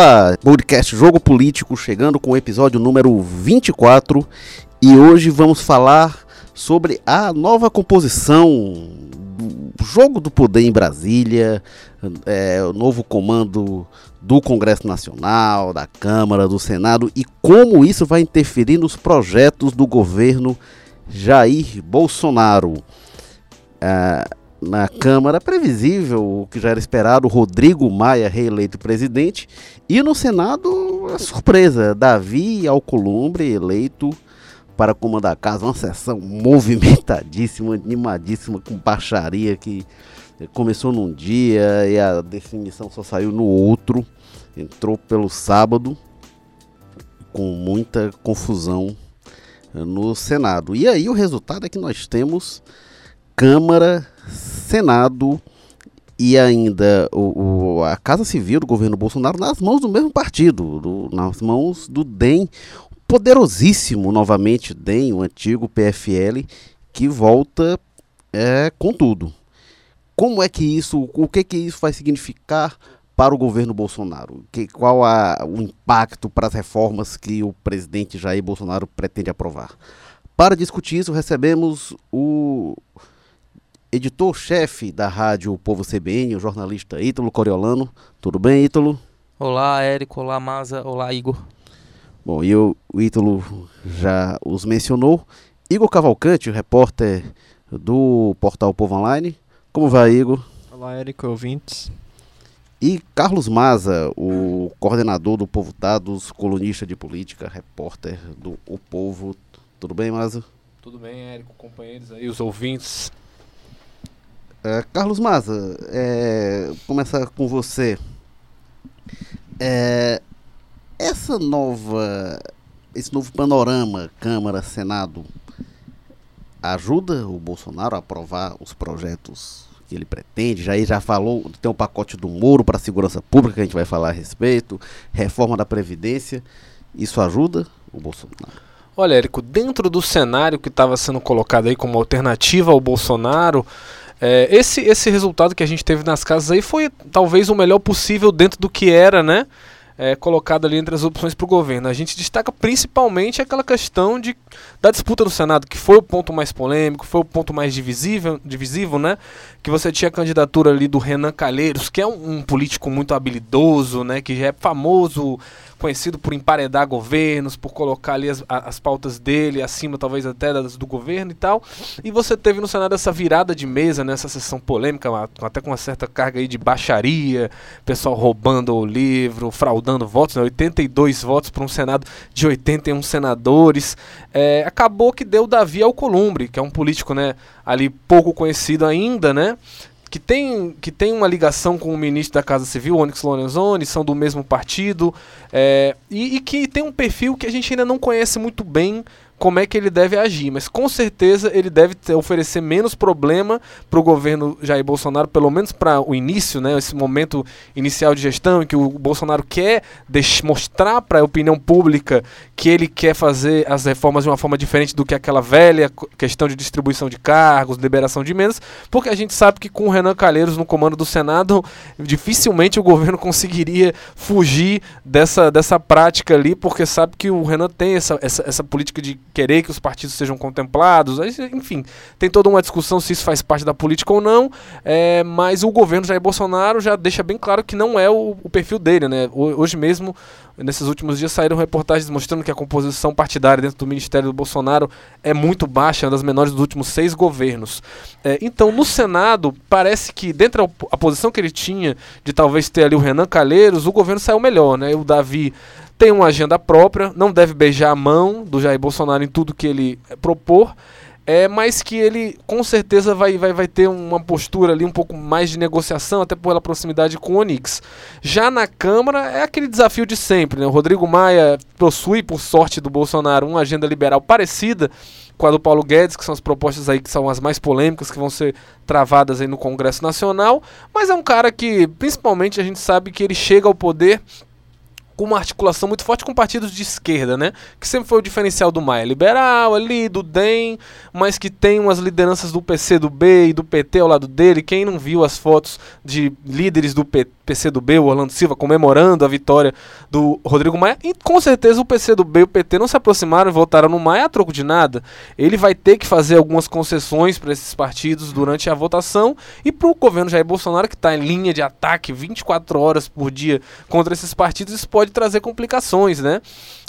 Olá, podcast Jogo Político chegando com o episódio número 24 e hoje vamos falar sobre a nova composição do Jogo do Poder em Brasília, é, o novo comando do Congresso Nacional, da Câmara, do Senado e como isso vai interferir nos projetos do governo Jair Bolsonaro. É, na Câmara, previsível, o que já era esperado, Rodrigo Maia reeleito presidente, e no Senado, a surpresa, Davi Alcolumbre eleito para comandar a casa, uma sessão movimentadíssima, animadíssima, com baixaria que começou num dia e a definição só saiu no outro, entrou pelo sábado, com muita confusão no Senado. E aí o resultado é que nós temos Câmara Senado e ainda o, o, a Casa Civil do governo Bolsonaro nas mãos do mesmo partido, do, nas mãos do DEM, poderosíssimo novamente DEM, o antigo PFL, que volta é, com tudo. Como é que isso, o que que isso vai significar para o governo Bolsonaro? Que, qual a, o impacto para as reformas que o presidente Jair Bolsonaro pretende aprovar? Para discutir isso, recebemos o editor-chefe da rádio Povo CBN, o jornalista Ítalo Coriolano. Tudo bem, Ítalo? Olá, Érico. Olá, Maza. Olá, Igor. Bom, e o Ítalo já os mencionou. Igor Cavalcante, repórter do portal Povo Online. Como vai, Igor? Olá, Érico, ouvintes. E Carlos Maza, o coordenador do Povo Dados, colunista de política, repórter do O Povo. Tudo bem, Maza? Tudo bem, Érico, companheiros aí, os ouvintes. É, Carlos Maza, é, começar com você. É, essa nova, esse novo panorama Câmara Senado ajuda o Bolsonaro a aprovar os projetos que ele pretende? Já já falou, tem um pacote do Moro para a segurança pública que a gente vai falar a respeito, reforma da previdência. Isso ajuda o Bolsonaro? Olha, Érico, dentro do cenário que estava sendo colocado aí como alternativa ao Bolsonaro, é, esse, esse resultado que a gente teve nas casas aí foi talvez o melhor possível dentro do que era, né? É, colocado ali entre as opções para o governo. A gente destaca principalmente aquela questão de, da disputa no Senado, que foi o ponto mais polêmico, foi o ponto mais divisível, divisível, né? Que você tinha a candidatura ali do Renan Calheiros, que é um, um político muito habilidoso, né? Que já é famoso conhecido por emparedar governos, por colocar ali as, as pautas dele acima, talvez até das do governo e tal. E você teve no Senado essa virada de mesa, nessa né, sessão polêmica, até com uma certa carga aí de baixaria, pessoal roubando o livro, fraudando votos, né, 82 votos para um Senado de 81 senadores. É, acabou que deu Davi Alcolumbre, que é um político né, ali pouco conhecido ainda, né? que tem, que tem uma ligação com o ministro da Casa Civil, Onyx Lorenzoni, são do mesmo partido, é, e, e, que tem um perfil que a gente ainda não conhece muito bem como é que ele deve agir, mas com certeza ele deve ter, oferecer menos problema para o governo Jair Bolsonaro, pelo menos para o início, né, esse momento inicial de gestão, em que o Bolsonaro quer mostrar para a opinião pública que ele quer fazer as reformas de uma forma diferente do que aquela velha questão de distribuição de cargos, liberação de emendas, porque a gente sabe que com o Renan Calheiros no comando do Senado, dificilmente o governo conseguiria fugir dessa, dessa prática ali, porque sabe que o Renan tem essa, essa, essa política de querer que os partidos sejam contemplados, enfim, tem toda uma discussão se isso faz parte da política ou não, é, mas o governo Jair Bolsonaro já deixa bem claro que não é o, o perfil dele, né? Hoje mesmo, nesses últimos dias, saíram reportagens mostrando que a composição partidária dentro do Ministério do Bolsonaro é muito baixa, é uma das menores dos últimos seis governos. É, então, no Senado, parece que dentro da posição que ele tinha de talvez ter ali o Renan Calheiros, o governo saiu melhor, né? O Davi tem uma agenda própria, não deve beijar a mão do Jair Bolsonaro em tudo que ele propor, é, mas que ele com certeza vai, vai, vai ter uma postura ali um pouco mais de negociação, até pela proximidade com o Onix. Já na Câmara é aquele desafio de sempre, né? O Rodrigo Maia possui, por sorte do Bolsonaro, uma agenda liberal parecida com a do Paulo Guedes, que são as propostas aí que são as mais polêmicas, que vão ser travadas aí no Congresso Nacional, mas é um cara que, principalmente, a gente sabe que ele chega ao poder com uma articulação muito forte com partidos de esquerda, né? Que sempre foi o diferencial do Maia. Liberal ali, do DEM, mas que tem umas lideranças do PC do B e do PT ao lado dele. Quem não viu as fotos de líderes do P PC do o Orlando Silva, comemorando a vitória do Rodrigo Maia. E com certeza o PC do e o PT não se aproximaram e votaram no Maia a troco de nada. Ele vai ter que fazer algumas concessões para esses partidos durante a votação e para o governo Jair Bolsonaro, que está em linha de ataque 24 horas por dia contra esses partidos, isso pode trazer complicações, né?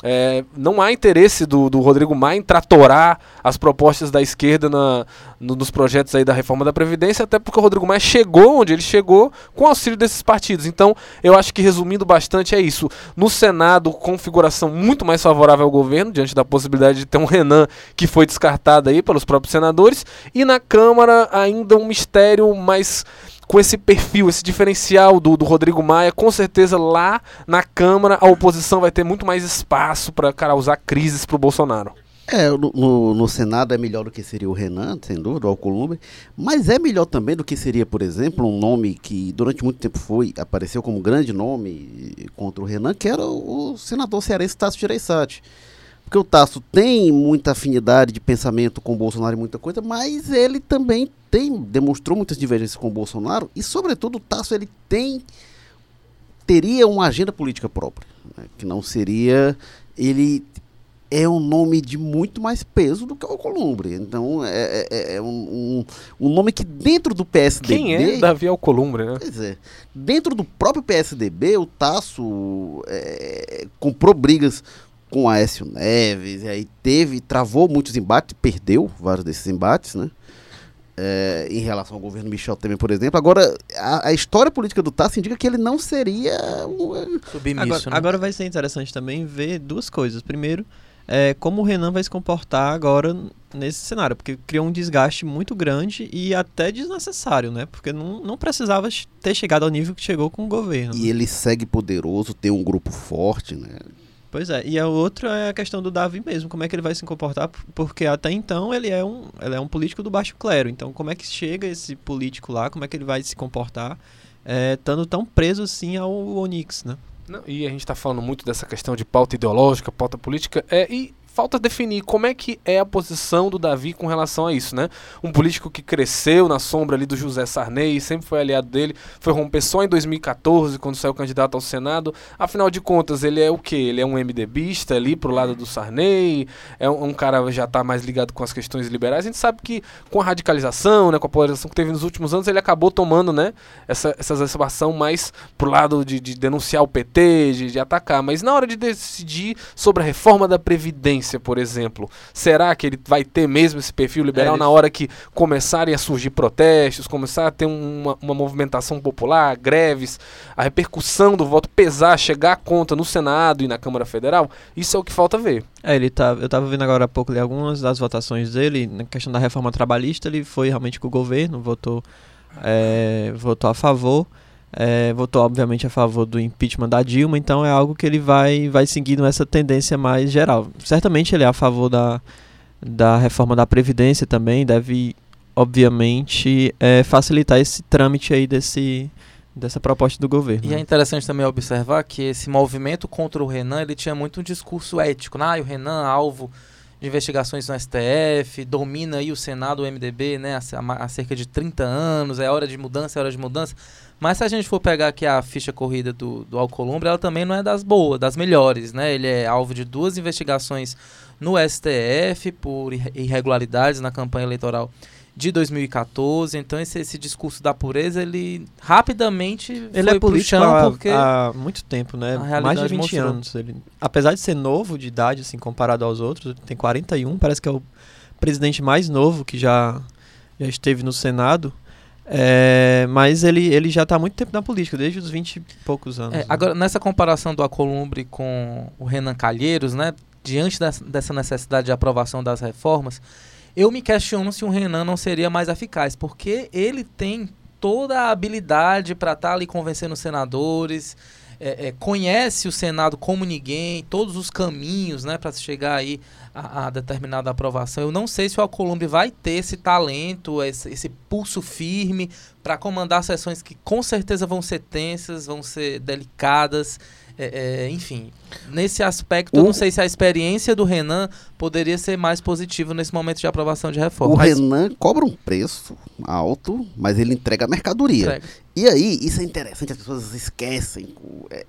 É, não há interesse do, do Rodrigo Maia em tratorar as propostas da esquerda na, no, nos projetos aí da reforma da Previdência, até porque o Rodrigo Maia chegou onde ele chegou com auxílio desses partidos. Então, eu acho que resumindo bastante é isso. No Senado, configuração muito mais favorável ao governo, diante da possibilidade de ter um Renan que foi descartado aí pelos próprios senadores, e na Câmara ainda um mistério mais com esse perfil, esse diferencial do, do Rodrigo Maia, com certeza lá na Câmara a oposição vai ter muito mais espaço para causar crises para o Bolsonaro. É, no, no, Senado é melhor do que seria o Renan, sem dúvida, o Alcolumbre, mas é melhor também do que seria, por exemplo, um nome que durante muito tempo foi, apareceu como grande nome contra o Renan, que era o, o senador cearense Tasso Gereissati. Porque o Tasso tem muita afinidade de pensamento com o Bolsonaro e muita coisa, mas ele também tem, demonstrou muitas divergências com o Bolsonaro e, sobretudo, o Tasso ele tem, teria uma agenda política própria, né, que não seria, ele é um nome de muito mais peso do que o Alcolumbre. Então, é, é, é, é um, um, um, nome que dentro do PSDB... Quem é Davi Alcolumbre, né? Pois é. Dentro do próprio PSDB, o Tasso é, comprou brigas com Aécio Neves, e aí teve, travou muitos embates, perdeu vários desses embates, né? É, em relação ao governo Michel Temer, por exemplo. Agora, a, a história política do Tasso indica que ele não seria um, é, submisso. Agora, né? agora, vai ser interessante também ver duas coisas. Primeiro, é, como o Renan vai se comportar agora nesse cenário, porque criou um desgaste muito grande e até desnecessário, né? Porque não, não precisava ter chegado ao nível que chegou com o governo. E né? ele segue poderoso, tem um grupo forte, né? Pois é, e a outra é a questão do Davi mesmo, como é que ele vai se comportar, porque até então ele é um, ele é um político do baixo clero, então como é que chega esse político lá, como é que ele vai se comportar, é, estando tão preso assim ao Onix, né? Não, e a gente está falando muito dessa questão de pauta ideológica, pauta política, é, e falta definir como é que é a posição do Davi com relação a isso, né? Um político que cresceu na sombra ali do José Sarney, sempre foi aliado dele, foi romper só em 2014, quando saiu candidato ao Senado. Afinal de contas, ele é o quê? Ele é um MDBista ali pro lado do Sarney, é um, um cara já tá mais ligado com as questões liberais. A gente sabe que com a radicalização, né, com a polarização que teve nos últimos anos, ele acabou tomando, né, essa, essa exacerbação mais pro lado de, de denunciar o PT, de, de atacar. Mas na hora de decidir sobre a reforma da Previdência, por exemplo, será que ele vai ter mesmo esse perfil liberal é, na hora que começarem a surgir protestos, começar a ter uma, uma movimentação popular, greves, a repercussão do voto pesar, chegar a conta no Senado e na Câmara Federal? Isso é o que falta ver. É, ele tá, eu estava vendo agora há pouco ali, algumas das votações dele, na questão da reforma trabalhista, ele foi realmente com o governo, votou, é, votou a favor. É, votou obviamente a favor do impeachment da Dilma, então é algo que ele vai, vai seguindo essa tendência mais geral. Certamente ele é a favor da, da reforma da Previdência também, deve obviamente é, facilitar esse trâmite aí desse, dessa proposta do governo. E é interessante também observar que esse movimento contra o Renan, ele tinha muito um discurso ético, né? ah, o Renan alvo de investigações no STF, domina aí o Senado, o MDB, né, há, há cerca de 30 anos, é hora de mudança, é hora de mudança. Mas se a gente for pegar aqui a ficha corrida do, do Alcolumbre, ela também não é das boas, das melhores, né? Ele é alvo de duas investigações no STF por irregularidades na campanha eleitoral de 2014. Então esse, esse discurso da pureza, ele rapidamente ele é político há, porque há muito tempo, né? Mais de 20 mostrou. anos. Ele, apesar de ser novo de idade, assim, comparado aos outros, tem 41, parece que é o presidente mais novo que já, já esteve no Senado. É, mas ele, ele já está há muito tempo na política, desde os 20 e poucos anos. É, né? Agora, nessa comparação do Acolumbre com o Renan Calheiros, né, diante dessa, dessa necessidade de aprovação das reformas, eu me questiono se o Renan não seria mais eficaz, porque ele tem toda a habilidade para estar tá ali convencendo os senadores, é, é, conhece o Senado como ninguém, todos os caminhos né, para chegar aí a, a, determinada aprovação. Eu não sei se o Alcolumbre vai ter esse talento, esse, esse pulso firme para comandar sessões que com certeza vão ser tensas, vão ser delicadas. É, é, enfim, nesse aspecto, eu O- não sei se a experiência do Renan poderia ser mais positiva nesse momento de aprovação de reforma. O Mas Renan cobra um preço alto, mas ele entrega a mercadoria. entrega. E aí, isso é interessante, as pessoas esquecem. É,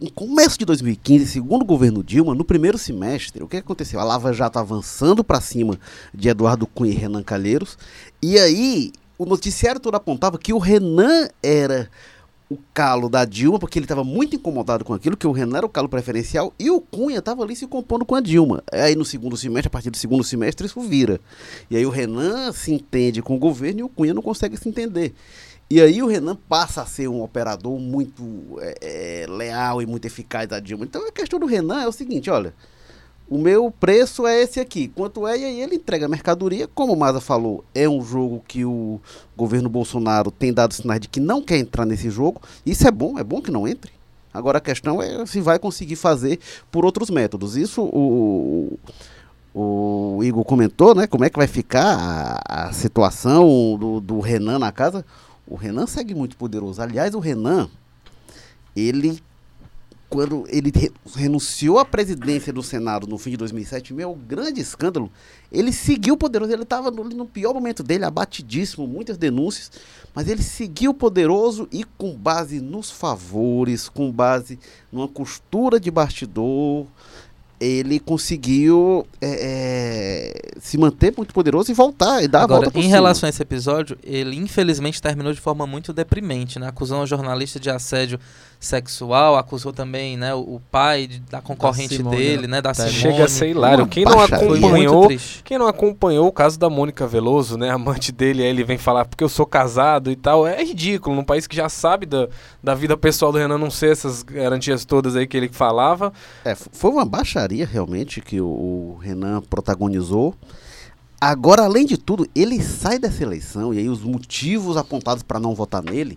no começo de 2015, segundo o governo Dilma, no primeiro semestre, o que aconteceu? A Lava Jato avançando para cima de Eduardo Cunha e Renan Calheiros. E aí, o noticiário todo apontava que o Renan era o calo da Dilma, porque ele estava muito incomodado com aquilo, que o Renan era o calo preferencial, e o Cunha estava ali se compondo com a Dilma. Aí no segundo semestre, a partir do segundo semestre, isso vira. E aí o Renan se entende com o governo e o Cunha não consegue se entender. E aí o Renan passa a ser um operador muito é, é, leal e muito eficaz da Dilma. Então a questão do Renan é o seguinte, olha, o meu preço é esse aqui, quanto é, e aí ele entrega a mercadoria. Como o Maza falou, é um jogo que o governo Bolsonaro tem dado sinais de que não quer entrar nesse jogo. Isso é bom, é bom que não entre. Agora a questão é se vai conseguir fazer por outros métodos. Isso o, o Igor comentou, né? Como é que vai ficar a, a situação do, do Renan na casa. O Renan segue muito poderoso. Aliás, o Renan, ele quando ele re- renunciou à presidência do Senado no fim de 2007, meu grande escândalo, ele seguiu poderoso, ele estava no, no pior momento dele, abatidíssimo, muitas denúncias, mas ele seguiu poderoso e com base nos favores, com base numa costura de bastidor, ele conseguiu é, é, se manter muito poderoso e voltar e dar a Agora, volta por em cima. relação a esse episódio, ele infelizmente terminou de forma muito deprimente, né? Acusou um jornalista de assédio sexual, acusou também, né, o, pai de- da concorrente Simone, dele, né, da Tá. Simone. Chega a ser hilário. Quem não acompanhou, quem não acompanhou o caso da Mônica Veloso, né, amante dele, aí ele vem falar porque eu sou casado e tal, é ridículo, num país que já sabe da, da vida pessoal do Renan não ser essas garantias todas aí que ele falava. É, foi uma baixaria realmente que o, o Renan protagonizou. Agora, além de tudo, ele sai dessa eleição e aí os motivos apontados para não votar nele,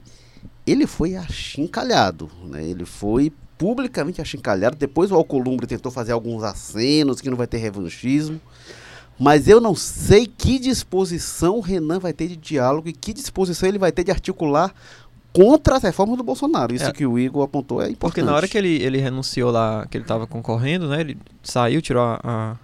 ele foi achincalhado, né? Ele foi publicamente achincalhado. Depois o Alcolumbre tentou fazer alguns acenos que não vai ter revanchismo. Mas eu não sei que disposição o Renan vai ter de diálogo e que disposição ele vai ter de articular contra as reformas do Bolsonaro. Isso É. que o Igor apontou é importante. Porque na hora que ele, ele renunciou lá, que ele estava concorrendo, né? Ele saiu, tirou a, a-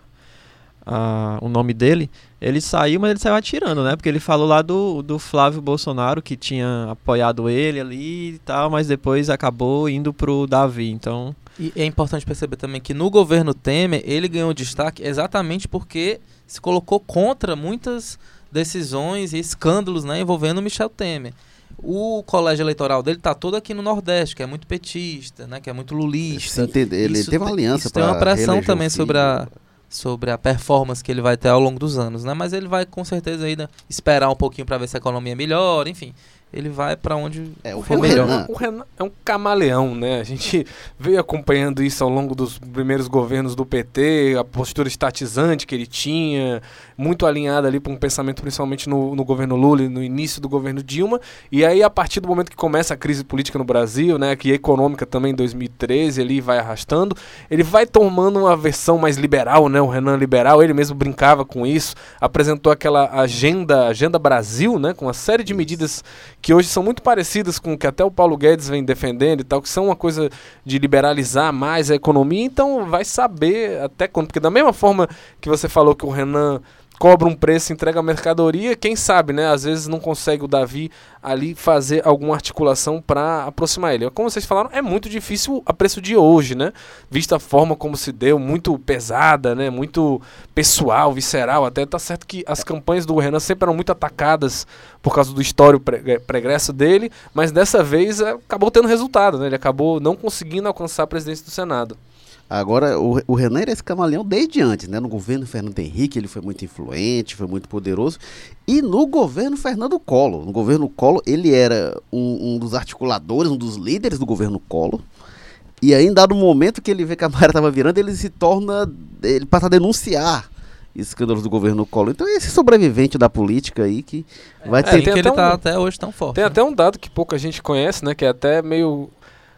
a- o nome dele. Ele saiu, mas ele saiu atirando, né? Porque ele falou lá do, do Flávio Bolsonaro, que tinha apoiado ele ali e tal, mas depois acabou indo pro Davi. Então, E é importante perceber também que no governo Temer ele ganhou destaque exatamente porque se colocou contra muitas decisões e escândalos né, envolvendo o Michel Temer. O colégio eleitoral dele está todo aqui no Nordeste, que é muito petista, né, que é muito lulista. ele Isso teve uma aliança isso tem uma pressão também sobre a, sobre a performance que ele vai ter ao longo dos anos, né? Mas ele vai com certeza ainda esperar um pouquinho para ver se a economia melhora, enfim. Ele vai para onde É, o for melhor. Renan- O Renan é um camaleão, né? A gente veio acompanhando isso ao longo dos primeiros governos do PT, a postura estatizante que ele tinha, muito alinhada ali para um pensamento principalmente no, no governo Lula e no início do governo Dilma. E aí, a partir do momento que começa a crise política no Brasil, né, que econômica também em 2013, ele vai arrastando, ele vai tomando uma versão mais liberal, né? O Renan liberal, ele mesmo brincava com isso, apresentou aquela agenda, agenda Brasil, né, com uma série de medidas que hoje são muito parecidas com o que até o Paulo Guedes vem defendendo e tal, que são uma coisa de liberalizar mais a economia, então vai saber até quando, porque da mesma forma que você falou que o Renan cobra um preço, entrega a mercadoria, quem sabe, né? Às vezes não consegue o Davi ali fazer alguma articulação para aproximar ele. Como vocês falaram, é muito difícil a preço de hoje, né? Vista a forma como se deu, muito pesada, né? Muito pessoal, visceral. Até tá certo que as campanhas do Renan sempre eram muito atacadas por causa do histórico pre- pregresso dele, mas dessa vez eh, acabou tendo resultado, né? Ele acabou não conseguindo alcançar a presidência do Senado. Agora, o, o Renan era esse camaleão desde antes, né? No governo Fernando Henrique ele foi muito influente, foi muito poderoso. E no governo Fernando Collor. No governo Collor ele era um, um dos articuladores, um dos líderes do governo Collor. E aí, em dado momento que ele vê que a maré estava virando, ele se torna. Ele passa a denunciar escândalos do governo Collor. Então, é esse sobrevivente da política aí que vai É, ter. que tem ele até tá um- até hoje tão forte. Tem né? até um dado que pouca gente conhece, né? Que é até meio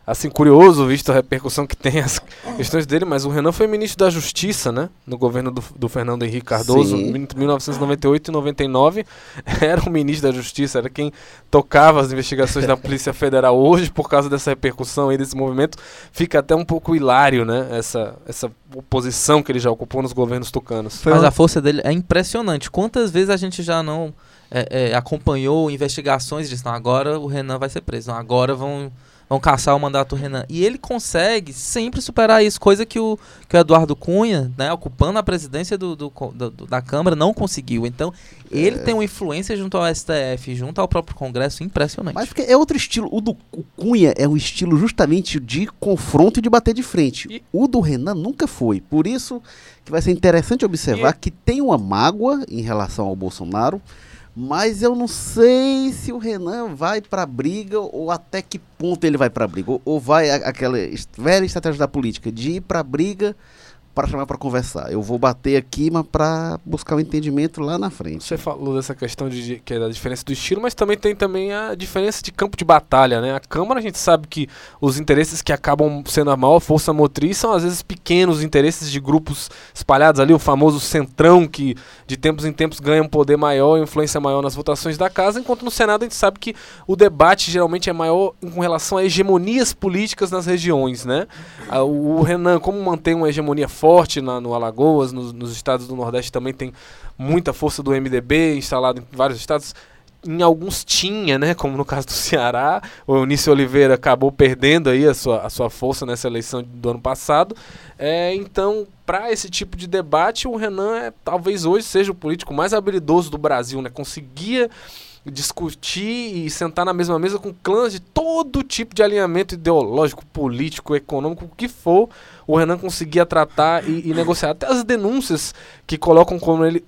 assim, curioso, visto a repercussão que tem as questões dele, mas o Renan foi ministro da Justiça, né? No governo do, do Fernando Henrique Cardoso, Sim. entre 1998 e 99. Era o ministro da Justiça, era quem tocava as investigações da Polícia Federal. Hoje, por causa dessa repercussão aí, desse movimento, fica até um pouco hilário, né? Essa, essa posição que ele já ocupou nos governos tucanos. Mas a força dele é impressionante. Quantas vezes a gente já não é, é, acompanhou investigações e disse, não, agora o Renan vai ser preso, não, agora vão, vão caçar o mandato do Renan. E ele consegue sempre superar isso, coisa que o, que o Eduardo Cunha, né, ocupando a presidência do, do do- da Câmara, não conseguiu. Então, ele tem uma influência junto ao STF, junto ao próprio Congresso, impressionante. Mas porque é outro estilo. O do o Cunha é um estilo justamente de confronto e de bater de frente. E- O do Renan nunca foi. Por isso que vai ser interessante observar que tem uma mágoa em relação ao Bolsonaro. Mas eu não sei se o Renan vai pra briga ou até que ponto ele vai pra briga. Ou, ou vai aquela velha estratégia da política de ir pra briga para chamar pra conversar. Eu vou bater aqui, mas pra buscar um entendimento lá na frente. Você falou dessa questão de, que é da diferença do estilo, mas também tem também a diferença de campo de batalha, né? A Câmara a gente sabe que os interesses que acabam sendo a maior força motriz são às vezes pequenos interesses de grupos espalhados ali, o famoso centrão que de tempos em tempos ganha um poder maior, influência maior nas votações da casa, enquanto no Senado a gente sabe que o debate geralmente é maior com relação a hegemonias políticas nas regiões, né? Ah, O o Renan, como mantém uma hegemonia forte na, no Alagoas, nos, nos estados do Nordeste também tem muita força do MDB instalado em vários estados. Em alguns tinha, né? Como no caso do Ceará, o Eunício Oliveira acabou perdendo aí a sua, a sua força nessa eleição do ano passado. É, então, para esse tipo de debate, o Renan é, talvez hoje seja o político mais habilidoso do Brasil, né? Conseguia discutir e sentar na mesma mesa com clãs de todo tipo de alinhamento ideológico, político, econômico, o que for, o Renan conseguia tratar e, e negociar. Até as denúncias que colocam como ele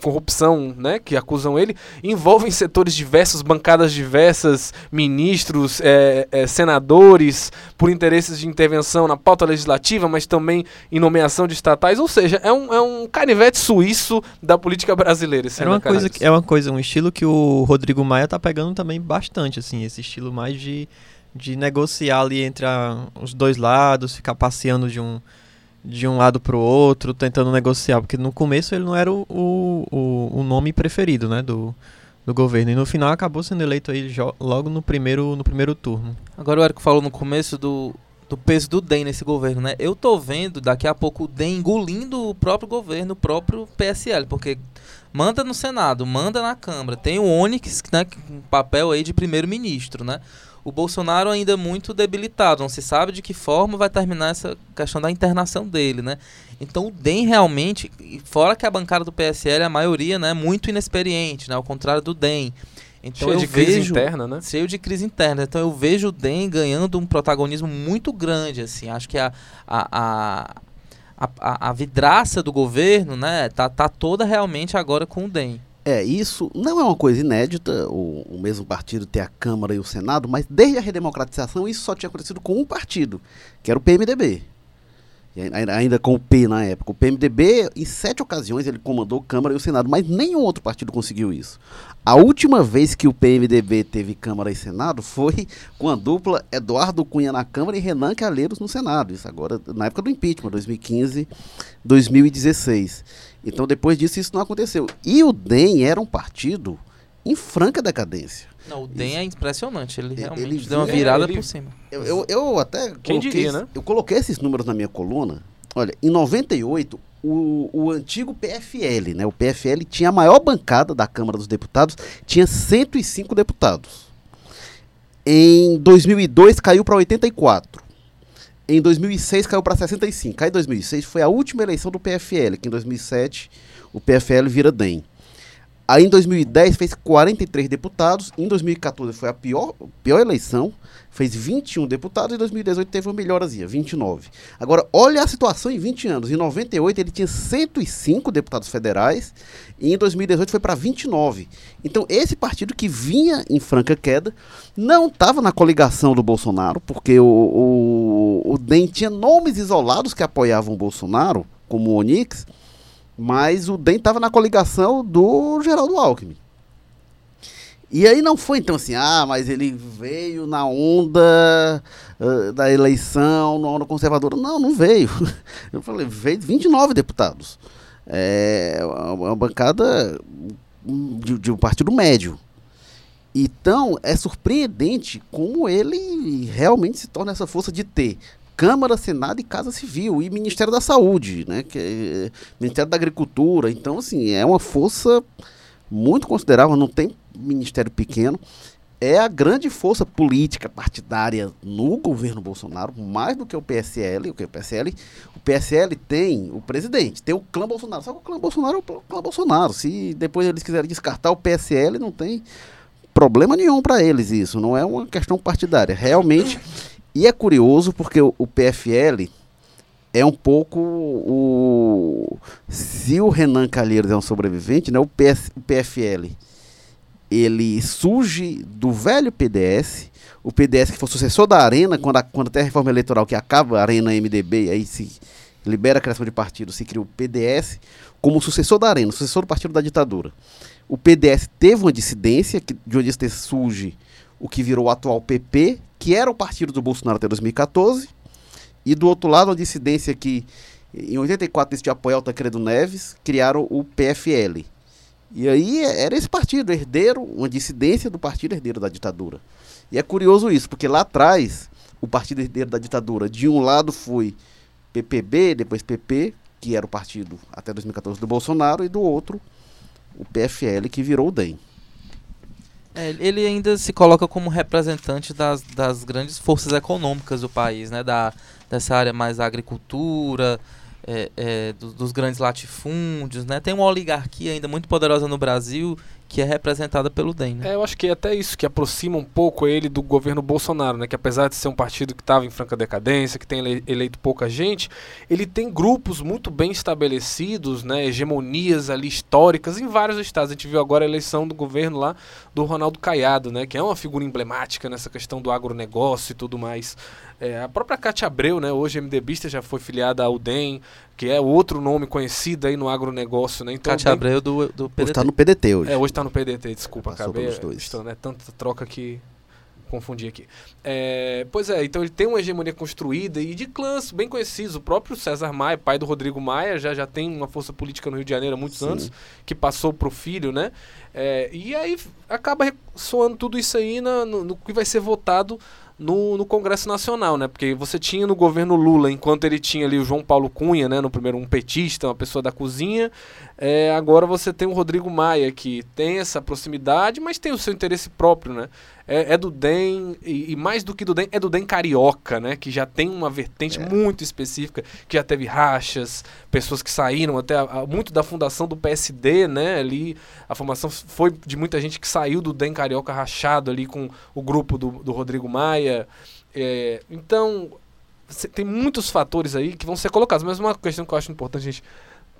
corrupção, né, que acusam ele, envolvem setores diversos, bancadas diversas, ministros, eh, eh, senadores, por interesses de intervenção na pauta legislativa, mas também em nomeação de estatais. Ou seja, é um, é um canivete suíço da política brasileira. esse Era uma coisa, que- é uma coisa, um estilo que o Rodrigo Maia tá pegando também bastante, assim, esse estilo mais de, de negociar ali entre a- os dois lados, ficar passeando de um, de um lado pro outro, tentando negociar, porque no começo ele não era o, o, o, o nome preferido, né, do, do governo, e no final acabou sendo eleito aí logo no primeiro, no primeiro turno. Agora o Érico falou no começo do, do peso do DEM nesse governo, né? Eu tô vendo daqui a pouco o DEM engolindo o próprio governo, o próprio PSL, porque manda no Senado, manda na Câmara, tem o Onyx, né, com um papel aí de primeiro-ministro, né? O Bolsonaro ainda muito debilitado, não se sabe de que forma vai terminar essa questão da internação dele, né? Então o DEM realmente, fora que a bancada do PSL, a maioria, né, muito inexperiente, né, ao contrário do DEM. Então Cheio eu de crise vejo interna, né? cheio de crise interna. Então eu vejo o DEM ganhando um protagonismo muito grande, assim. Acho que a, a, a, a, a- vidraça do governo, né, tá, tá toda realmente agora com o DEM. É, isso não é uma coisa inédita, o, o mesmo partido ter a Câmara e o Senado, mas desde a redemocratização isso só tinha acontecido com um partido, que era o PMDB. Ai- ainda com o P na época. O PMDB, em sete ocasiões, ele comandou Câmara e o Senado, mas nenhum outro partido conseguiu isso. A última vez que o PMDB teve Câmara e Senado foi com a dupla Eduardo Cunha na Câmara e Renan Calheiros no Senado. Isso agora, na época do impeachment, 2015, 2016. Então, depois disso, isso não aconteceu. E o DEM era um partido em franca decadência. Não, o DEM é impressionante. Ele Ele- realmente ele deu uma virada ele- por cima. Eu, eu, eu até Quem coloquei, diria, né? eu coloquei esses números na minha coluna. Olha, em 98, o, o antigo PFL, né? O PFL tinha a maior bancada da Câmara dos Deputados, tinha 105 deputados. Em 2002 caiu para 84. Em 2006 caiu para 65. Caiu em 2006 foi a última eleição do PFL, que em 2007 o PFL vira DEM. Aí em 2010 fez 43 deputados, em 2014 foi a pior, pior eleição, fez 21 deputados, e em 2018 teve uma melhorazinha, 29. Agora, olha a situação em 20 anos. Em 98 ele tinha 105 deputados federais, e em 2018 foi para 29. Então, esse partido que vinha em franca queda não estava na coligação do Bolsonaro, porque o, o, o DEM tinha nomes isolados que apoiavam o Bolsonaro, como o Onix, mas o DEM estava na coligação do Geraldo Alckmin. E aí não foi então assim, ah, mas ele veio na onda uh, da eleição, na onda conservadora. Não, não veio. Eu falei, veio 29 deputados. É uma bancada de, de um partido médio. Então, é surpreendente como ele realmente se torna essa força de ter Câmara, Senado e Casa Civil e Ministério da Saúde, né, que é, Ministério da Agricultura. Então, assim, é uma força muito considerável, não tem ministério pequeno. É a grande força política partidária no governo Bolsonaro, mais do que o PSL. O que o PSL, o PSL tem o presidente, tem o clã Bolsonaro. Só que o clã Bolsonaro é o clã Bolsonaro. Se depois eles quiserem descartar o PSL, não tem problema nenhum para eles isso. Não é uma questão partidária. Realmente e é curioso porque o, PFL é um pouco o. Se o Renan Calheiros é um sobrevivente, né, o, PS, o PFL ele surge do velho PDS, o PDS que foi sucessor da Arena, quando, a, quando tem a reforma eleitoral que acaba a Arena MDB, aí se libera a criação de partido, se cria o PDS como sucessor da Arena, sucessor do partido da ditadura. O PDS teve uma dissidência, que, de onde surge o que virou o atual PP, que era o partido do Bolsonaro até 2014, e do outro lado, a dissidência que, em 84, decidiu apoiar o Tancredo Neves, criaram o PFL. E aí era esse partido, herdeiro, uma dissidência do partido herdeiro da ditadura. E é curioso isso, porque lá atrás, o partido herdeiro da ditadura, de um lado foi PPB, depois PP, que era o partido até 2014 do Bolsonaro, e do outro, o PFL, que virou o DEM. É, ele ainda se coloca como representante das, das grandes forças econômicas do país, né? Da, dessa área mais da agricultura, é, é, dos, dos, grandes latifúndios, né? Tem uma oligarquia ainda muito poderosa no Brasil que é representada pelo DEM. Né? É, eu acho que é até isso que aproxima um pouco ele do governo Bolsonaro, né? Que apesar de ser um partido que estava em franca decadência, que tem eleito pouca gente, ele tem grupos muito bem estabelecidos, né? Hegemonias ali históricas em vários estados. A gente viu agora a eleição do governo lá do Ronaldo Caiado, né? Que é uma figura emblemática nessa questão do agronegócio e tudo mais. É, a própria Cátia Abreu, né, hoje MDBista, já foi filiada ao DEM, que é outro nome conhecido aí no agronegócio. Né? Então, Cátia Abreu do, do PDT. Hoje está no PDT hoje. É, hoje está no PDT, desculpa, Passou acabei. Dois. Estou, né, tanta troca que confundi aqui. É, pois é, então ele tem uma hegemonia construída e de clãs bem conhecidos. O próprio César Maia, pai do Rodrigo Maia, já, já tem uma força política no Rio de Janeiro há muitos Sim. anos, que passou para o filho, né? É, e aí acaba soando tudo isso aí no, no que vai ser votado no, no Congresso Nacional, né? Porque você tinha no governo Lula, enquanto ele tinha ali o João Paulo Cunha, né? No primeiro, um petista, uma pessoa da cozinha. É, agora você tem o Rodrigo Maia, que tem essa proximidade, mas tem o seu interesse próprio, né? É, é do DEM, e, e, mais do que do DEM, é do DEM carioca, né? Que já tem uma vertente é. muito específica, que já teve rachas, pessoas que saíram até a, a, muito da fundação do PSD, né? Ali, a formação foi de muita gente que saiu do DEM carioca rachado ali com o grupo do, do Rodrigo Maia. É, então, tem muitos fatores aí que vão ser colocados, mas uma questão que eu acho importante a gente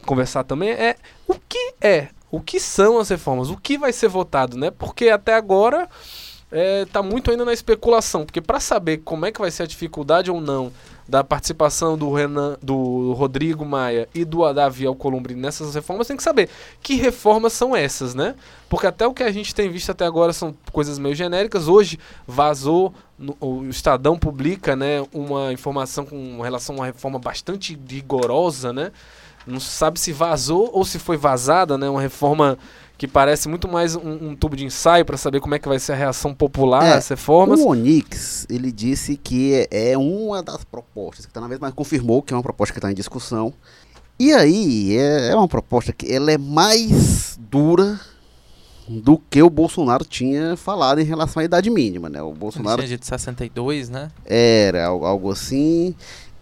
conversar também é o que é, o que são as reformas, o que vai ser votado, né? Porque até agora está é, muito ainda na especulação, porque para saber como é que vai ser a dificuldade ou não da participação do Renan, do Rodrigo Maia e do Davi Alcolumbre nessas reformas, tem que saber que reformas são essas, né? Porque até o que a gente tem visto até agora são coisas meio genéricas. Hoje vazou, no, o Estadão publica, né, uma informação com relação a uma reforma bastante rigorosa, né? Não se sabe se vazou ou se foi vazada, né? Uma reforma que parece muito mais um, um tubo de ensaio para saber como é que vai ser a reação popular é, às reformas. O Onix, ele disse que é, é uma das propostas, que está na vez, mas confirmou que é uma proposta que está em discussão. E aí, é, é uma proposta que ela é mais dura do que o Bolsonaro tinha falado em relação à idade mínima, né? O Bolsonaro tinha de 62, né? Era algo assim.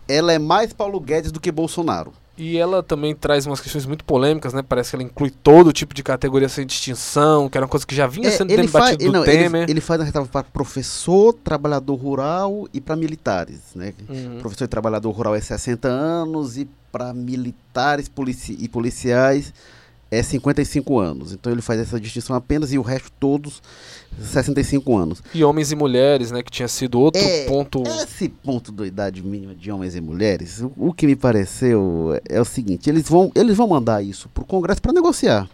Ela é mais Paulo Guedes do que Bolsonaro. E ela também traz umas questões muito polêmicas, né? Parece que ela inclui todo tipo de categoria sem distinção, que era uma coisa que já vinha é, sendo debatido faz, do não, Temer. Ele, ele faz a ressalva para professor, trabalhador rural e para militares, né? Uhum. Professor e trabalhador rural é 60 anos e para militares polici e policiais é 55 anos. Então ele faz essa distinção apenas e o resto todos 65 anos. E homens e mulheres, né, que tinha sido outro é, ponto. Esse ponto da idade mínima de homens e mulheres, o, o, que me pareceu é o seguinte, eles vão eles vão mandar isso pro Congresso para negociar.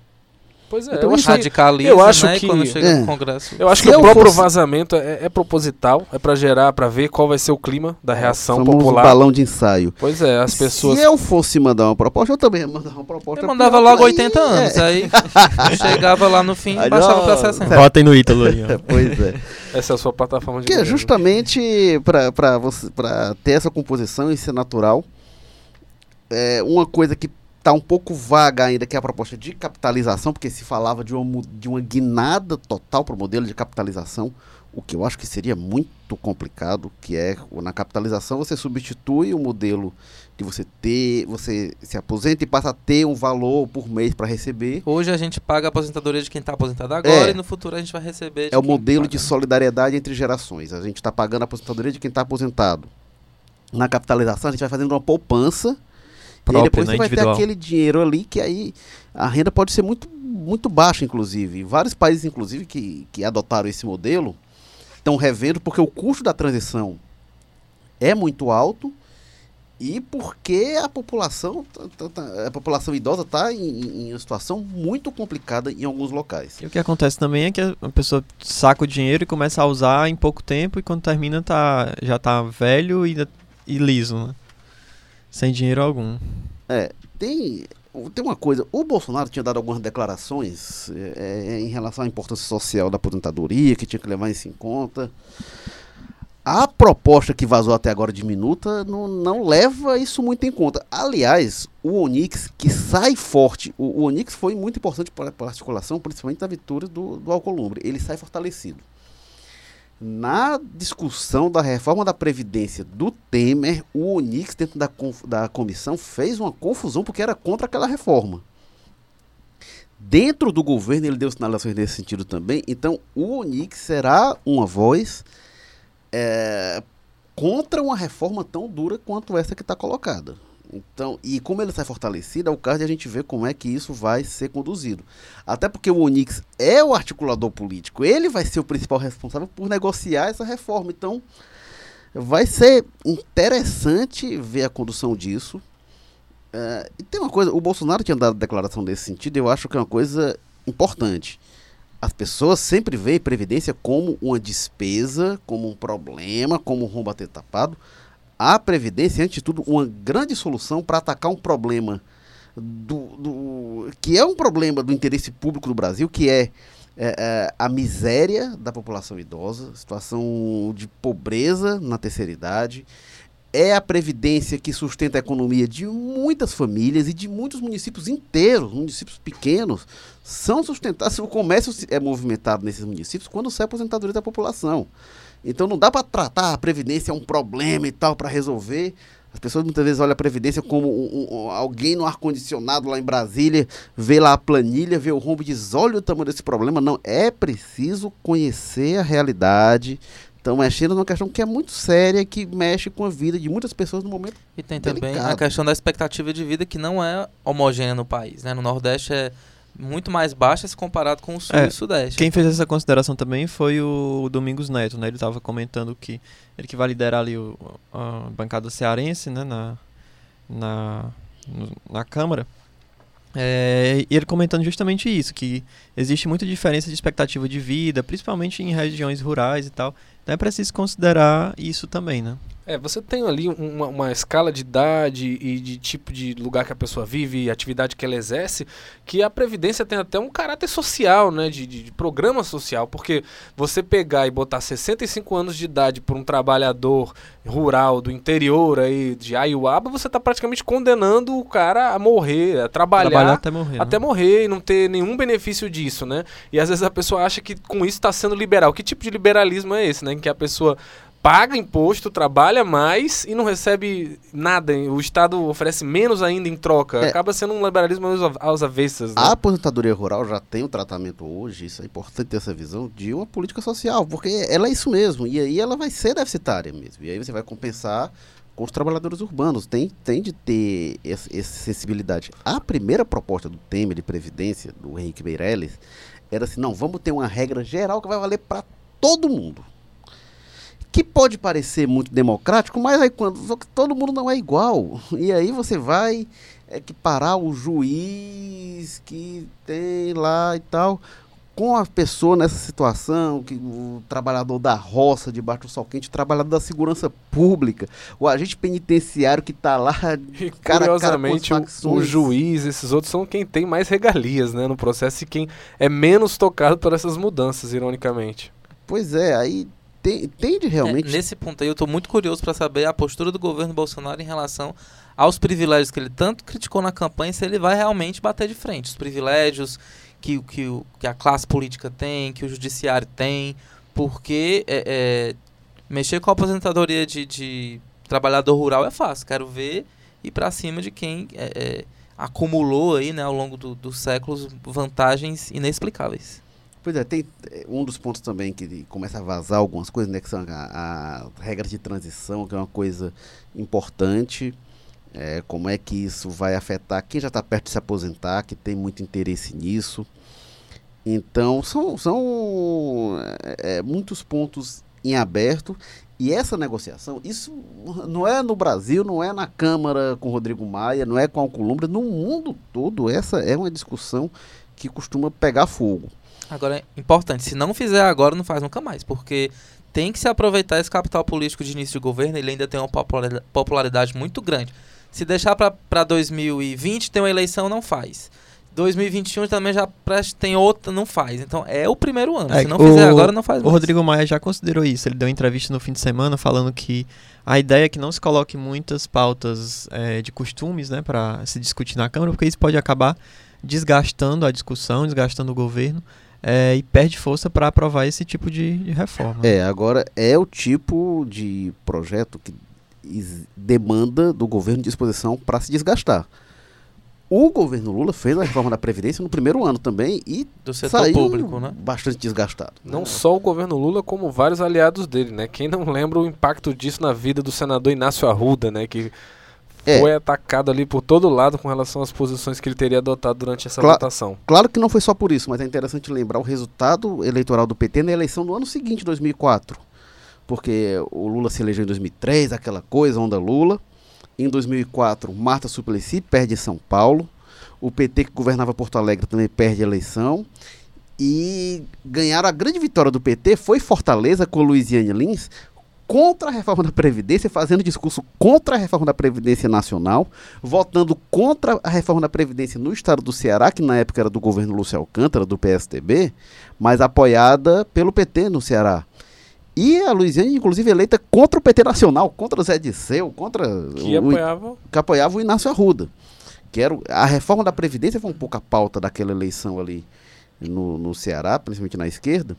Pois é, Então, eu acho que, radicalismo, eu acho né? que- quando chega É. no Congresso. eu acho Se que eu o próprio fosse- vazamento é, é proposital, é pra gerar, pra ver qual vai ser o clima da reação famoso popular. balão de ensaio. Pois é, as pessoas. Se eu fosse mandar uma proposta, eu também ia mandar uma proposta. Eu mandava logo aí 80 anos, é. aí chegava lá no fim e baixava pra ó, 60. Votem no Ítalo aí. Pois é. Essa é a sua plataforma de Que é governo. justamente para você para ter essa composição e ser natural. É uma coisa que está um pouco vaga ainda, que é a proposta de capitalização, porque se falava de uma, de uma guinada total para o modelo de capitalização, o que eu acho que seria muito complicado, que é na capitalização você substitui o modelo de você ter, você se aposenta e passa a ter um valor por mês para receber. Hoje a gente paga a aposentadoria de quem tá aposentado agora É. e no futuro a gente vai receber. de É o modelo paga. de solidariedade entre gerações. A gente está pagando a aposentadoria de quem está aposentado. Na capitalização, a gente vai fazendo uma poupança. E depois né, você vai ter individual. aquele dinheiro ali que aí a renda pode ser muito, muito baixa, inclusive. Vários países, inclusive, que, que adotaram esse modelo estão revendo porque o custo da transição é muito alto e porque a população, a população idosa está em, em- uma situação muito complicada em alguns locais. E o que acontece também é que a pessoa saca o dinheiro e começa a usar em pouco tempo e quando termina tá, já tá velho e, e liso, né? Sem dinheiro algum. Tem, tem uma coisa, o Bolsonaro tinha dado algumas declarações é, em relação à importância social da aposentadoria, que tinha que levar isso em conta. A proposta que vazou até agora de minuta não, não leva isso muito em conta. Aliás, o Onix, que sai forte, o, o Onix foi muito importante para a articulação, principalmente da vitória do, do Alcolumbre. Ele sai fortalecido. Na discussão da reforma da Previdência do Temer, o Onix, dentro da, da comissão, fez uma confusão porque era contra aquela reforma. Dentro do governo, ele deu sinalizações nesse sentido também. Então, o Onix será uma voz é, contra uma reforma tão dura quanto essa que está colocada. Então, e como ele sai fortalecido, é o caso de a gente ver como é que isso vai ser conduzido. Até porque o Onix é o articulador político, ele vai ser o principal responsável por negociar essa reforma. Então, vai ser interessante ver a condução disso. É, e tem uma coisa, o Bolsonaro tinha dado declaração nesse sentido, eu acho que é uma coisa importante. As pessoas sempre veem Previdência como uma despesa, como um problema, como um rombo a ter tapado. A Previdência é, antes de tudo, uma grande solução para atacar um problema do, do- que é um problema do interesse público do Brasil, que é, é, é, a miséria da população idosa, situação de pobreza na terceira idade. É a previdência que sustenta a economia de muitas famílias e de muitos municípios inteiros, municípios pequenos, são sustentados. O comércio é movimentado nesses municípios quando sai a aposentadoria da população. Então não dá para tratar a previdência é um problema e tal para resolver. As pessoas muitas vezes olham a previdência como um- um- alguém no ar condicionado lá em Brasília, vê lá a planilha, vê o rombo e diz: olha o tamanho desse problema. Não, é preciso conhecer a realidade. Estão mexendo numa questão que é muito séria, que mexe com a vida de muitas pessoas no momento. E tem também a Delicado. questão da expectativa de vida que não é homogênea no país, né? No Nordeste é muito mais baixa se comparado com o Sul É, e o Sudeste. Quem fez essa consideração também foi o Domingos Neto, né? Ele estava comentando que ele que vai liderar ali o- a bancada cearense, né? Na, na, no- na Câmara. É, e ele comentando justamente isso, que existe muita diferença de expectativa de vida, principalmente em regiões rurais e tal. Então é preciso considerar isso também, né? É, você tem ali uma, uma escala de idade e de tipo de lugar que a pessoa vive e atividade que ela exerce, que a Previdência tem até um caráter social, né? De, de, de programa social, porque você pegar e botar 65 anos de idade por um trabalhador rural do interior aí de Aiuaba, você está praticamente condenando o cara a morrer, a trabalhar, Trabalhar até morrer. até né? morrer e não ter nenhum benefício disso, né? E às vezes a pessoa acha que com isso está sendo liberal. Que tipo de liberalismo é esse, né? Em que a pessoa paga imposto, trabalha mais e não recebe nada. O Estado oferece menos ainda em troca. É. Acaba sendo um liberalismo aos avessas, né? A aposentadoria rural já tem um tratamento hoje, isso é importante ter essa visão, de uma política social, porque ela é isso mesmo, e aí ela vai ser deficitária mesmo. E aí você vai compensar com os trabalhadores urbanos, tem, tem de ter essa, essa sensibilidade. A primeira proposta do Temer de Previdência, do Henrique Meirelles, era assim, não, vamos ter uma regra geral que vai valer para todo mundo. Que pode parecer muito democrático, mas aí quando que todo mundo não é igual. E aí você vai equiparar o juiz que tem lá e tal com a pessoa nessa situação, que o trabalhador da roça, debaixo do sol quente, o trabalhador da segurança pública, o agente penitenciário que está lá, e, cara, curiosamente, cara o, o, juiz, esses outros são quem tem mais regalias né, no processo e quem é menos tocado por essas mudanças, ironicamente. Pois é, aí tem, tende realmente... É, nesse ponto aí eu estou muito curioso para saber a postura do governo Bolsonaro em relação aos privilégios que ele tanto criticou na campanha, se ele vai realmente bater de frente. Os privilégios que, que, que a classe política tem, que o judiciário tem, porque é, é, mexer com a aposentadoria de, de, trabalhador rural é fácil. Quero ver ir para cima de quem é, é, acumulou aí, né, ao longo do, dos séculos vantagens inexplicáveis. Pois é, tem é, um dos pontos também que começa a vazar algumas coisas, né, que são a, a regra de transição, que é uma coisa importante. É, como é que isso vai afetar quem já está perto de se aposentar, que tem muito interesse nisso. Então, são, são é, é, muitos pontos em aberto. E essa negociação, isso não é no Brasil, não é na Câmara com Rodrigo Maia, não é com a Alcolumbre, no mundo todo, essa é uma discussão que costuma pegar fogo. Agora, é importante, se não fizer agora, não faz nunca mais, porque tem que se aproveitar esse capital político de início de governo, ele ainda tem uma popularidade muito grande. Se deixar para 2020, tem uma eleição, não faz. 2021 também já tem outra, não faz. Então é o primeiro ano. É, Se não o, fizer agora, não faz mais. O Rodrigo Maia já considerou isso. Ele deu uma entrevista no fim de semana falando que a ideia é que não se coloque muitas pautas é, de costumes né, para se discutir na Câmara, porque isso pode acabar desgastando a discussão, desgastando o governo. É, e perde força para aprovar esse tipo de, de reforma. É, agora é o tipo de projeto que demanda do governo disposição para se desgastar. O governo Lula fez a reforma da Previdência no primeiro ano também e do setor saiu público, né? bastante desgastado. Não é. só o governo Lula, como vários aliados dele, né? Quem não lembra o impacto disso na vida do senador Inácio Arruda, né? Que é. foi atacado ali por todo lado com relação às posições que ele teria adotado durante essa Cla votação. Claro que não foi só por isso, mas é interessante lembrar o resultado eleitoral do PT na eleição do ano seguinte, 2004. Porque o Lula se elegeu em 2003, aquela coisa, onda Lula. Em 2004, Marta Suplicy perde São Paulo. O PT que governava Porto Alegre também perde a eleição. E ganharam a grande vitória do PT foi Fortaleza com Luiziane Lins contra a reforma da Previdência, fazendo discurso contra a reforma da Previdência Nacional, votando contra a reforma da Previdência no estado do Ceará, que na época era do governo Lúcio Alcântara, do PSTB, mas apoiada pelo PT no Ceará. E a Luiziane, inclusive, eleita contra o PT Nacional, contra o Zé Disseu, contra que o, apoiava... que apoiava o Inácio Arruda. Que era, a reforma da Previdência foi um pouco a pauta daquela eleição ali no, no Ceará, principalmente na esquerda.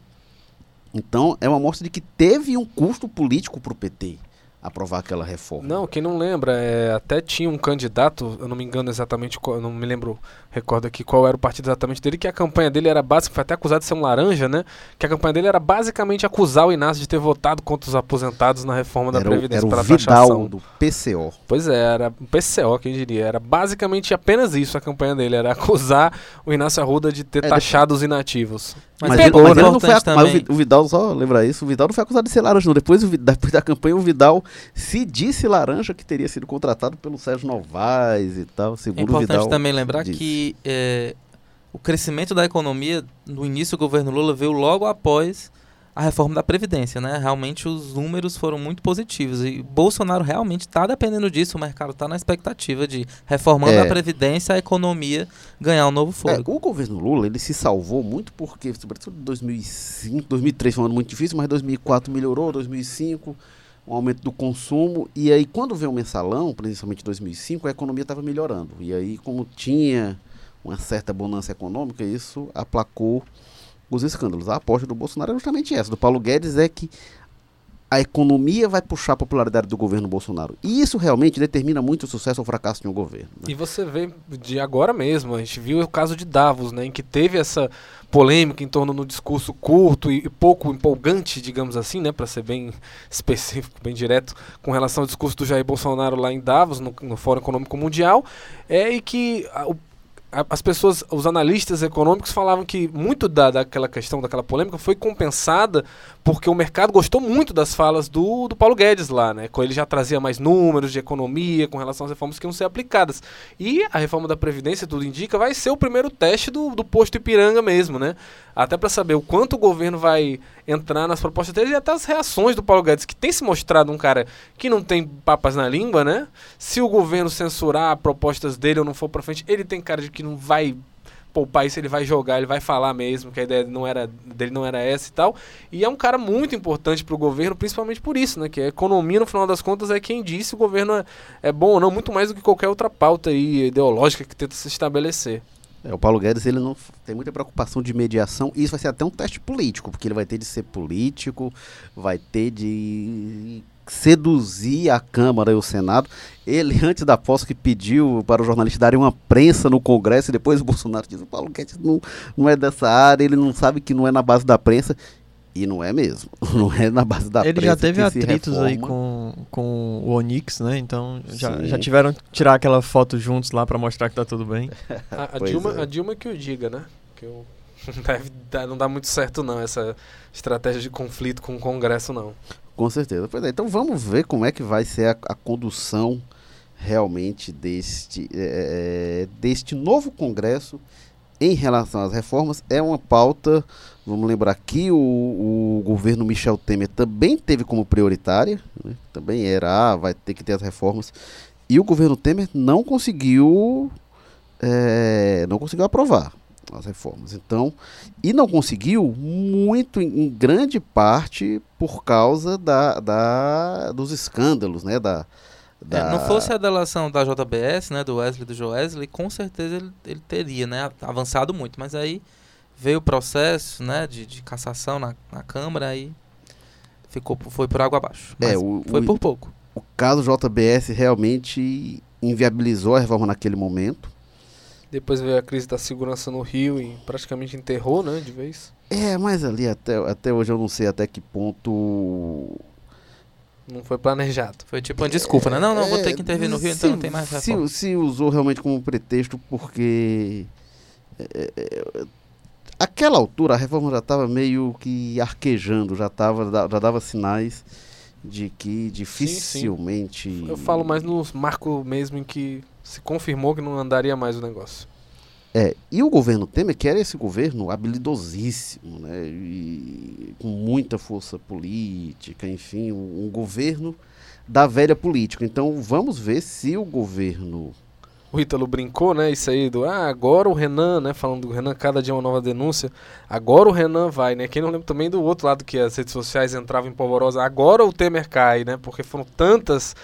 Então, é uma mostra de que teve um custo político para o PT aprovar aquela reforma. Não, quem não lembra, é, até tinha um candidato, eu não me engano exatamente, eu não me lembro, recordo aqui qual era o partido exatamente dele, que a campanha dele era básica, foi até acusado de ser um laranja, né? Que a campanha dele era basicamente acusar o Inácio de ter votado contra os aposentados na reforma da era Previdência o, era pela o Vidal taxação. do PCO. Pois é, era PCO, quem diria. Era basicamente apenas isso a campanha dele, era acusar o Inácio Arruda de ter é, taxado depois... os inativos. Mas, mas, pegou, mas, né? não foi a, mas o Vidal, só lembrar isso, o Vidal não foi acusado de ser laranja, não. Depois, depois da campanha, o Vidal se disse laranja que teria sido contratado pelo Sérgio Novaes e tal. Seguro é importante Vidal também lembrar disse. que é, o crescimento da economia no início do governo Lula veio logo após a reforma da Previdência, né? Realmente os números foram muito positivos e Bolsonaro realmente está dependendo disso, o mercado está na expectativa de reformando é. a Previdência, a economia ganhar um novo fôlego. É, o governo Lula, ele se salvou muito porque, sobretudo 2005, 2003 foi um ano muito difícil, mas 2004 melhorou, 2005 um aumento do consumo e aí quando veio o mensalão, principalmente em 2005, a economia estava melhorando. E aí como tinha uma certa bonança econômica, isso aplacou os escândalos. A aposta do Bolsonaro é justamente essa, do Paulo Guedes, é que a economia vai puxar a popularidade do governo Bolsonaro. E isso realmente determina muito o sucesso ou fracasso de um governo. Né? E você vê de agora mesmo, a gente viu o caso de Davos, né, em que teve essa polêmica em torno do discurso curto e, pouco empolgante, digamos assim, né, para ser bem específico, bem direto, com relação ao discurso do Jair Bolsonaro lá em Davos, no, no Fórum Econômico Mundial, é e que a, o as pessoas, os analistas econômicos falavam que muito da, daquela questão, daquela polêmica, foi compensada porque o mercado gostou muito das falas do, do Paulo Guedes lá, né? Ele já trazia mais números de economia com relação às reformas que iam ser aplicadas. E a reforma da Previdência, tudo indica, vai ser o primeiro teste do, do posto Ipiranga mesmo, né? Até para saber o quanto o governo vai entrar nas propostas dele e até as reações do Paulo Guedes, que tem se mostrado um cara que não tem papas na língua, né? Se o governo censurar propostas dele ou não for para frente, ele tem cara de que não vai poupar isso, ele vai jogar, ele vai falar mesmo que a ideia não era, dele não era essa e tal. E é um cara muito importante para o governo, principalmente por isso, né? Que a economia, no final das contas, é quem diz se o governo é, é bom ou não, muito mais do que qualquer outra pauta aí, ideológica que tenta se estabelecer. É, o Paulo Guedes ele não tem muita preocupação de mediação. E isso vai ser até um teste político, porque ele vai ter de ser político, vai ter de seduzir a Câmara e o Senado. Ele, antes da posse, que pediu para os jornalistas darem uma prensa no Congresso, e depois o Bolsonaro diz: o Paulo Guedes não, não é dessa área, ele não sabe que não é na base da prensa. E não é mesmo. Não é na base da Ele prensa. já teve atritos aí com, com o Onix, né? Então já, Sim. já tiveram que tirar aquela foto juntos lá pra mostrar que tá tudo bem. A, a Dilma, é. a Dilma que o diga, né? Que eu, não, deve não dá muito certo não, essa estratégia de conflito com o Congresso, não. Com certeza. Pois é, então vamos ver como é que vai ser a, a condução realmente deste, eh, deste novo Congresso em relação às reformas. É uma pauta, vamos lembrar que o, o governo Michel Temer também teve como prioritária, né? também era, ah, vai ter que ter as reformas, e o governo Temer não conseguiu, eh, não conseguiu aprovar as reformas. Então, e não conseguiu muito em, grande parte por causa da, da dos escândalos, né, da, É, da não fosse a delação da JBS, né, do Wesley e do Joesley, com certeza ele, ele teria, né, avançado muito. Mas aí veio o processo, né, de, de cassação na, na Câmara e ficou, foi por água abaixo. É, o- foi o- por pouco. o caso JBS realmente inviabilizou a reforma naquele momento. Depois veio a crise da segurança no Rio e praticamente enterrou, né, de vez. É, mas ali até, até hoje eu não sei até que ponto Não foi planejado. Foi tipo uma desculpa, né? Não, não, vou ter que É, intervir no Rio, se- então não tem mais se, reforma. se usou realmente como pretexto porque é, é, aquela altura a reforma já estava meio que arquejando, já, tava, já dava sinais de que dificilmente. Eu falo mais no marco mesmo em que se confirmou que não andaria mais o negócio. É, e o governo Temer, que era esse governo habilidosíssimo, né, e com muita força política, enfim, um, um governo da velha política. Então vamos ver se o governo O Ítalo brincou, né? Isso aí do ah, agora o Renan, né? Falando do Renan, cada dia uma nova denúncia. Agora o Renan vai, né? Quem não lembra também do outro lado que as redes sociais entravam em polvorosa. Agora o Temer cai, né? Porque foram tantas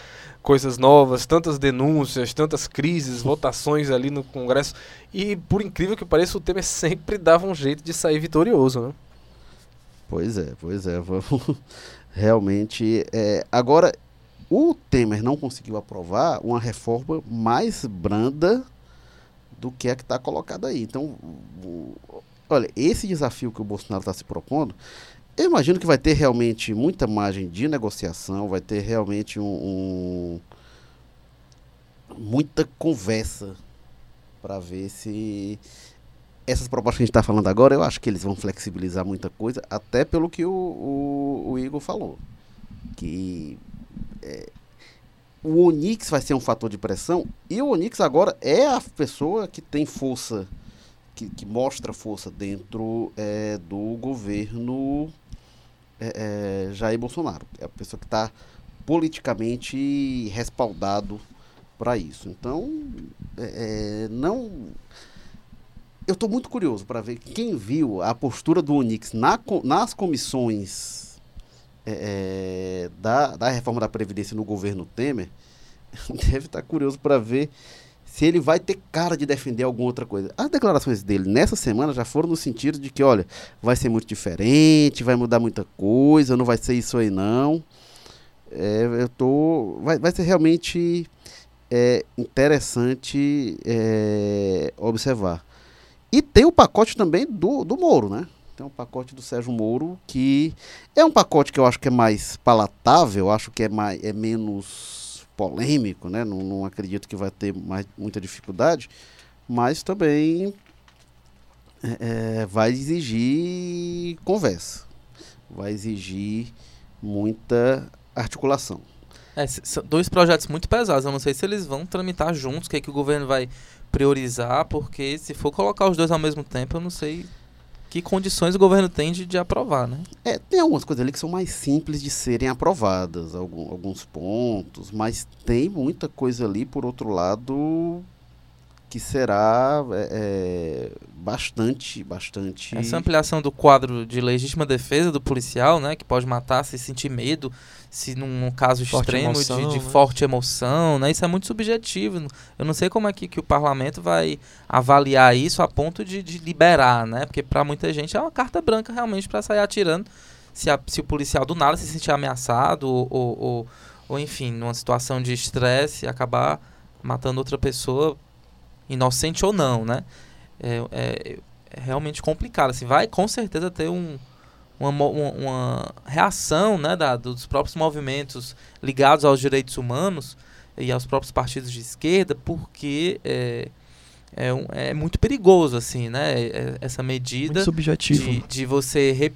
coisas novas, tantas denúncias, tantas crises, votações ali no Congresso. E por incrível que pareça, o Temer sempre dava um jeito de sair vitorioso, né? Pois é, pois é, vamos realmente. É, agora, o Temer não conseguiu aprovar uma reforma mais branda do que a que está colocada aí. Então, o- olha, esse desafio que o Bolsonaro está se propondo, eu imagino que vai ter realmente muita margem de negociação, vai ter realmente um, um- muita conversa para ver se essas propostas que a gente está falando agora, eu acho que eles vão flexibilizar muita coisa, até pelo que o, o, o Igor falou. Que é, o Onix vai ser um fator de pressão, e o Onix agora é a pessoa que tem força, que, que mostra força dentro é, do governo é, é, Jair Bolsonaro. É a pessoa que está politicamente respaldado para isso. Então, é, é, não eu estou muito curioso para ver quem viu a postura do Onix na nas comissões é, é, da, da reforma da Previdência no governo Temer, deve estar curioso para ver se ele vai ter cara de defender alguma outra coisa. As declarações dele nessa semana já foram no sentido de que, olha, vai ser muito diferente, vai mudar muita coisa, não vai ser isso aí não. É, eu tô, vai, vai ser realmente é, interessante é, observar. E tem o pacote também do, do Moro, né? Tem o pacote do Sérgio Moro, que é um pacote que eu acho que é mais palatável, acho que é, mais, é menos polêmico, né? Não, não acredito que vai ter mais, muita dificuldade, mas também é, é, vai exigir conversa, vai exigir muita articulação. É, são dois projetos muito pesados. Eu não sei se eles vão tramitar juntos, o que, é que o governo vai priorizar, porque se for colocar os dois ao mesmo tempo, eu não sei que condições o governo tem de, de aprovar, né? É, tem algumas coisas ali que são mais simples de serem aprovadas, algum, alguns pontos, mas tem muita coisa ali, por outro lado, que será é, é, bastante, bastante... Essa ampliação do quadro de legítima defesa do policial, né, que pode matar se sentir medo, se num caso forte extremo emoção, de, de né? forte emoção, né, isso é muito subjetivo. Eu não sei como é que, que o parlamento vai avaliar isso a ponto de, de liberar, né, porque para muita gente é uma carta branca realmente para sair atirando se, a, se o policial do nada se sentir ameaçado ou, ou, ou, ou enfim, numa situação de estresse acabar matando outra pessoa inocente ou não, né? É, é, é realmente complicado. Assim, vai com certeza ter um, uma, uma, reação né, da, dos próprios movimentos ligados aos direitos humanos e aos próprios partidos de esquerda, porque é, é, um, é muito perigoso assim, né, é, é essa medida de, de você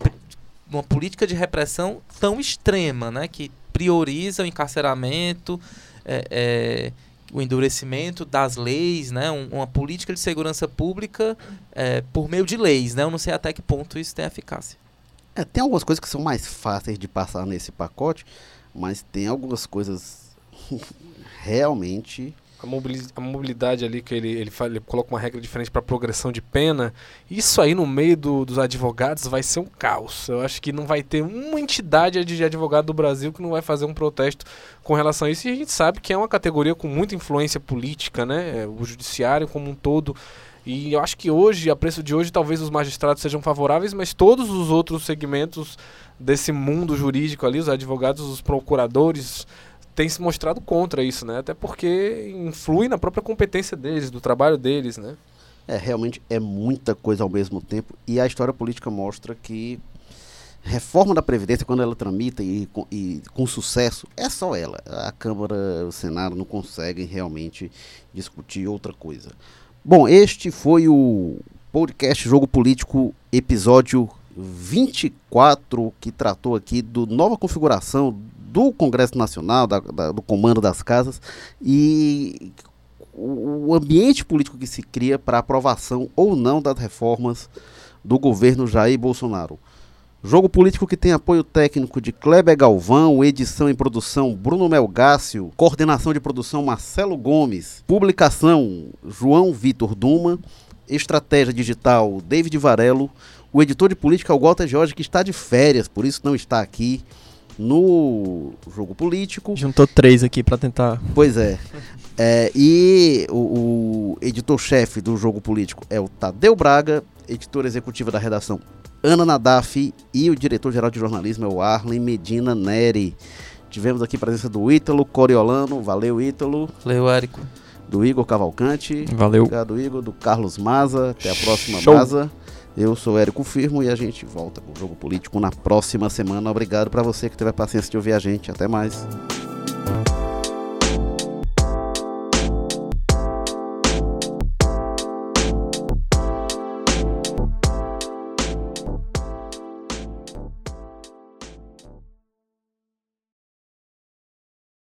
uma política de repressão tão extrema, né, que prioriza o encarceramento, é, é o endurecimento das leis, né, um, uma política de segurança pública é, por meio de leis. Né, eu não sei até que ponto isso tem eficácia. É, tem algumas coisas que são mais fáceis de passar nesse pacote, mas tem algumas coisas realmente a mobilidade ali que ele, ele, ele coloca uma regra diferente para progressão de pena, isso aí no meio do, dos advogados vai ser um caos. Eu acho que não vai ter uma entidade de advogado do Brasil que não vai fazer um protesto com relação a isso. E a gente sabe que é uma categoria com muita influência política, né? É, o judiciário como um todo. E eu acho que hoje, a preço de hoje, talvez os magistrados sejam favoráveis, mas todos os outros segmentos desse mundo jurídico ali, os advogados, os procuradores, tem se mostrado contra isso, né? Até porque influi na própria competência deles, do trabalho deles, né? É, realmente é muita coisa ao mesmo tempo e a história política mostra que reforma da Previdência, quando ela tramita e, e, com sucesso, é só ela. A Câmara, o Senado não conseguem realmente discutir outra coisa. Bom, este foi o podcast Jogo Político, episódio 24, que tratou aqui do nova configuração do Congresso Nacional, da, da, do comando das casas, e o ambiente político que se cria para aprovação ou não das reformas do governo Jair Bolsonaro. Jogo político que tem apoio técnico de Kleber Galvão, edição e produção Bruno Melgácio, coordenação de produção Marcelo Gomes, publicação João Vitor Duma, estratégia digital David Varelo, o editor de política é o Walter Jorge, que está de férias, por isso não está aqui no jogo político. Juntou três aqui para tentar. Pois é. é e o, o editor-chefe do jogo político é o Tadeu Braga, editor executiva da redação Ana Nadaf e o diretor-geral de jornalismo é o Arlen Medina Neri. Tivemos aqui a presença do Ítalo Coriolano. Valeu, Ítalo. Valeu, Érico. Do Igor Cavalcante. Valeu. Obrigado, Igor. Do Carlos Maza. Até a próxima, Show. Maza. Eu sou Érico Firmo e a gente volta com o Jogo Político na próxima semana. Obrigado para você que teve a paciência de ouvir a gente. Até mais.